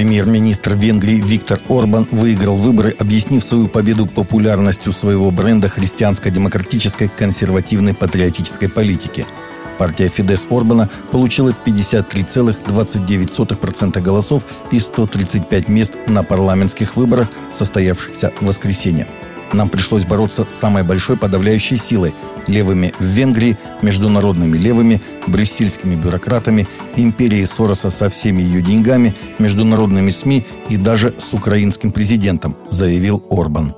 Премьер-министр Венгрии Виктор Орбан выиграл выборы, объяснив свою победу популярностью своего бренда христианско-демократической консервативной патриотической политики. Партия Фидес Орбана получила 53,29% голосов и 135 мест на парламентских выборах, состоявшихся в воскресенье. Нам пришлось бороться с самой большой подавляющей силой – левыми в Венгрии, международными левыми, брюссельскими бюрократами, империей Сороса со всеми ее деньгами, международными СМИ и даже с украинским президентом, заявил Орбан.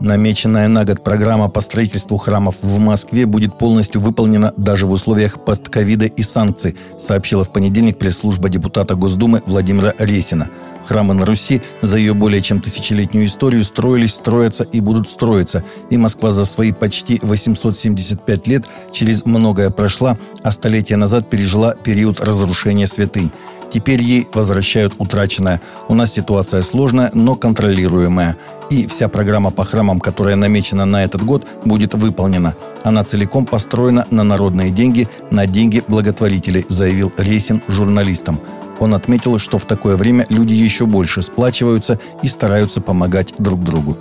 Намеченная на год программа по строительству храмов в Москве будет полностью выполнена даже в условиях постковида и санкций, сообщила в понедельник пресс-служба депутата Госдумы Владимира Ресина. Храмы на Руси за ее более чем тысячелетнюю историю строились, строятся и будут строиться. И Москва за свои почти 875 лет через многое прошла, а столетия назад пережила период разрушения святынь. Теперь ей возвращают утраченное. У нас ситуация сложная, но контролируемая. И вся программа по храмам, которая намечена на этот год, будет выполнена. Она целиком построена на народные деньги, на деньги благотворителей, заявил Ресин журналистам. Он отметил, что в такое время люди еще больше сплачиваются и стараются помогать друг другу.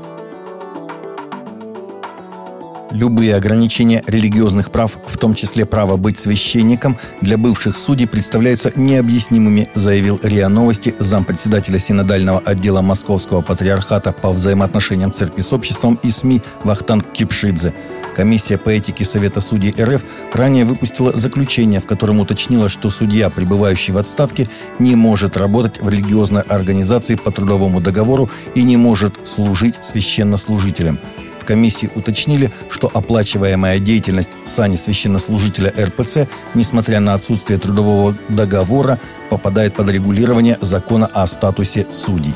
Любые ограничения религиозных прав, в том числе право быть священником, для бывших судей представляются необъяснимыми, заявил РИА Новости зампредседателя синодального отдела Московского патриархата по взаимоотношениям церкви с обществом и СМИ Вахтанг Кипшидзе. Комиссия по этике Совета судей РФ ранее выпустила заключение, в котором уточнила, что судья, пребывающий в отставке, не может работать в религиозной организации по трудовому договору и не может служить священнослужителем комиссии уточнили, что оплачиваемая деятельность в сане священнослужителя РПЦ, несмотря на отсутствие трудового договора, попадает под регулирование закона о статусе судей.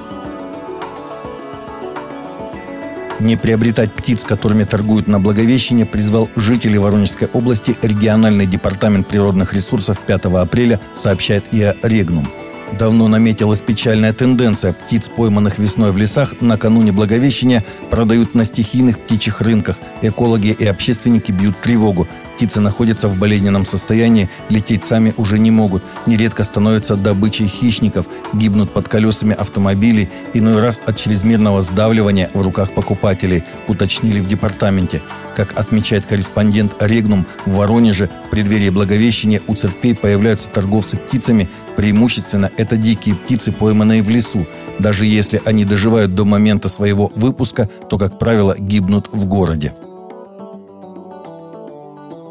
Не приобретать птиц, которыми торгуют на Благовещение, призвал жителей Воронежской области региональный департамент природных ресурсов 5 апреля, сообщает ИА «Регнум». Давно наметилась печальная тенденция. Птиц, пойманных весной в лесах, накануне Благовещения продают на стихийных птичьих рынках. Экологи и общественники бьют тревогу. Птицы находятся в болезненном состоянии, лететь сами уже не могут. Нередко становятся добычей хищников, гибнут под колесами автомобилей, иной раз от чрезмерного сдавливания в руках покупателей, уточнили в департаменте. Как отмечает корреспондент Регнум, в Воронеже в преддверии Благовещения у церквей появляются торговцы птицами. Преимущественно это дикие птицы, пойманные в лесу. Даже если они доживают до момента своего выпуска, то, как правило, гибнут в городе.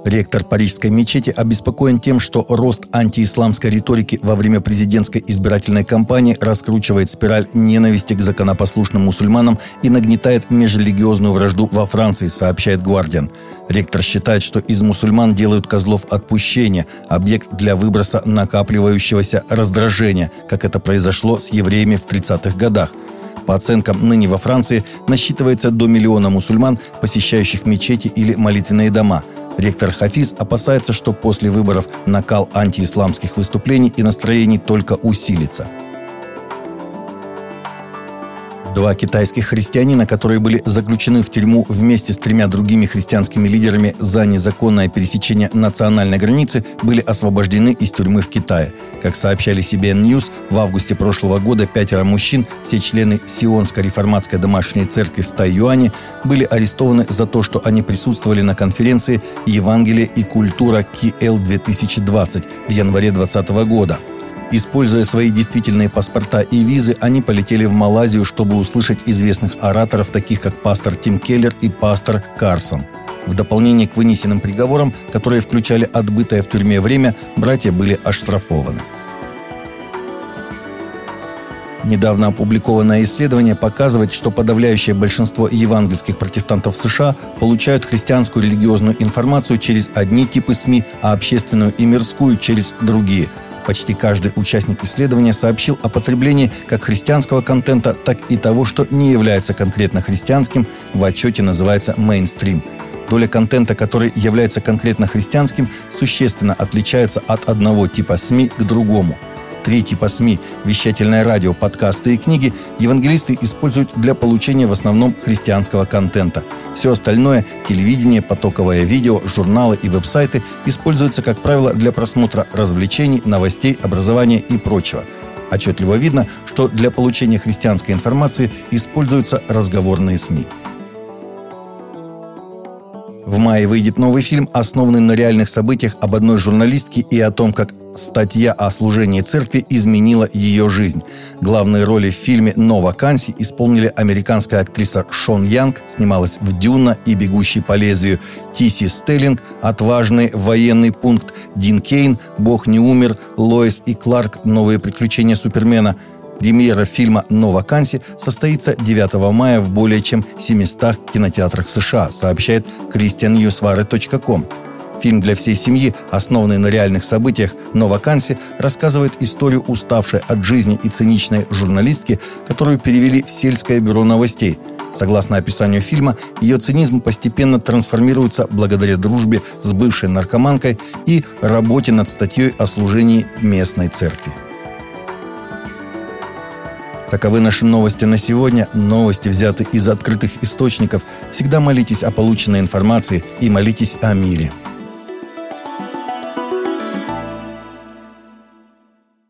Ректор Парижской мечети обеспокоен тем, что рост антиисламской риторики во время президентской избирательной кампании раскручивает спираль ненависти к законопослушным мусульманам и нагнетает межрелигиозную вражду во Франции, сообщает Гвардиан. Ректор считает, что из мусульман делают козлов отпущения, объект для выброса накапливающегося раздражения, как это произошло с евреями в 30-х годах. По оценкам, ныне во Франции насчитывается до миллиона мусульман, посещающих мечети или молитвенные дома – Ректор Хафиз опасается, что после выборов накал антиисламских выступлений и настроений только усилится. Два китайских христианина, которые были заключены в тюрьму вместе с тремя другими христианскими лидерами за незаконное пересечение национальной границы, были освобождены из тюрьмы в Китае. Как сообщали CBN News, в августе прошлого года пятеро мужчин, все члены Сионской реформатской домашней церкви в Тайюане, были арестованы за то, что они присутствовали на конференции «Евангелие и культура КИЭЛ-2020» в январе 2020 года – Используя свои действительные паспорта и визы, они полетели в Малайзию, чтобы услышать известных ораторов, таких как пастор Тим Келлер и пастор Карсон. В дополнение к вынесенным приговорам, которые включали отбытое в тюрьме время, братья были оштрафованы. Недавно опубликованное исследование показывает, что подавляющее большинство евангельских протестантов США получают христианскую религиозную информацию через одни типы СМИ, а общественную и мирскую через другие – Почти каждый участник исследования сообщил о потреблении как христианского контента, так и того, что не является конкретно христианским, в отчете называется мейнстрим. Доля контента, который является конкретно христианским, существенно отличается от одного типа СМИ к другому. Третий по СМИ, вещательное радио, подкасты и книги евангелисты используют для получения в основном христианского контента. Все остальное – телевидение, потоковое видео, журналы и веб-сайты – используются, как правило, для просмотра развлечений, новостей, образования и прочего. Отчетливо видно, что для получения христианской информации используются разговорные СМИ. В мае выйдет новый фильм, основанный на реальных событиях об одной журналистке и о том, как статья о служении церкви изменила ее жизнь. Главные роли в фильме «Но вакансий» исполнили американская актриса Шон Янг, снималась в «Дюна» и «Бегущий по лезвию», Тиси Стеллинг, «Отважный военный пункт», Дин Кейн, «Бог не умер», Лоис и Кларк, «Новые приключения Супермена», Премьера фильма «Но вакансии» состоится 9 мая в более чем 700 кинотеатрах США, сообщает christiannewswire.com. Фильм для всей семьи, основанный на реальных событиях «Но вакансии», рассказывает историю уставшей от жизни и циничной журналистки, которую перевели в сельское бюро новостей. Согласно описанию фильма, ее цинизм постепенно трансформируется благодаря дружбе с бывшей наркоманкой и работе над статьей о служении местной церкви. Таковы наши новости на сегодня. Новости взяты из открытых источников. Всегда молитесь о полученной информации и молитесь о мире.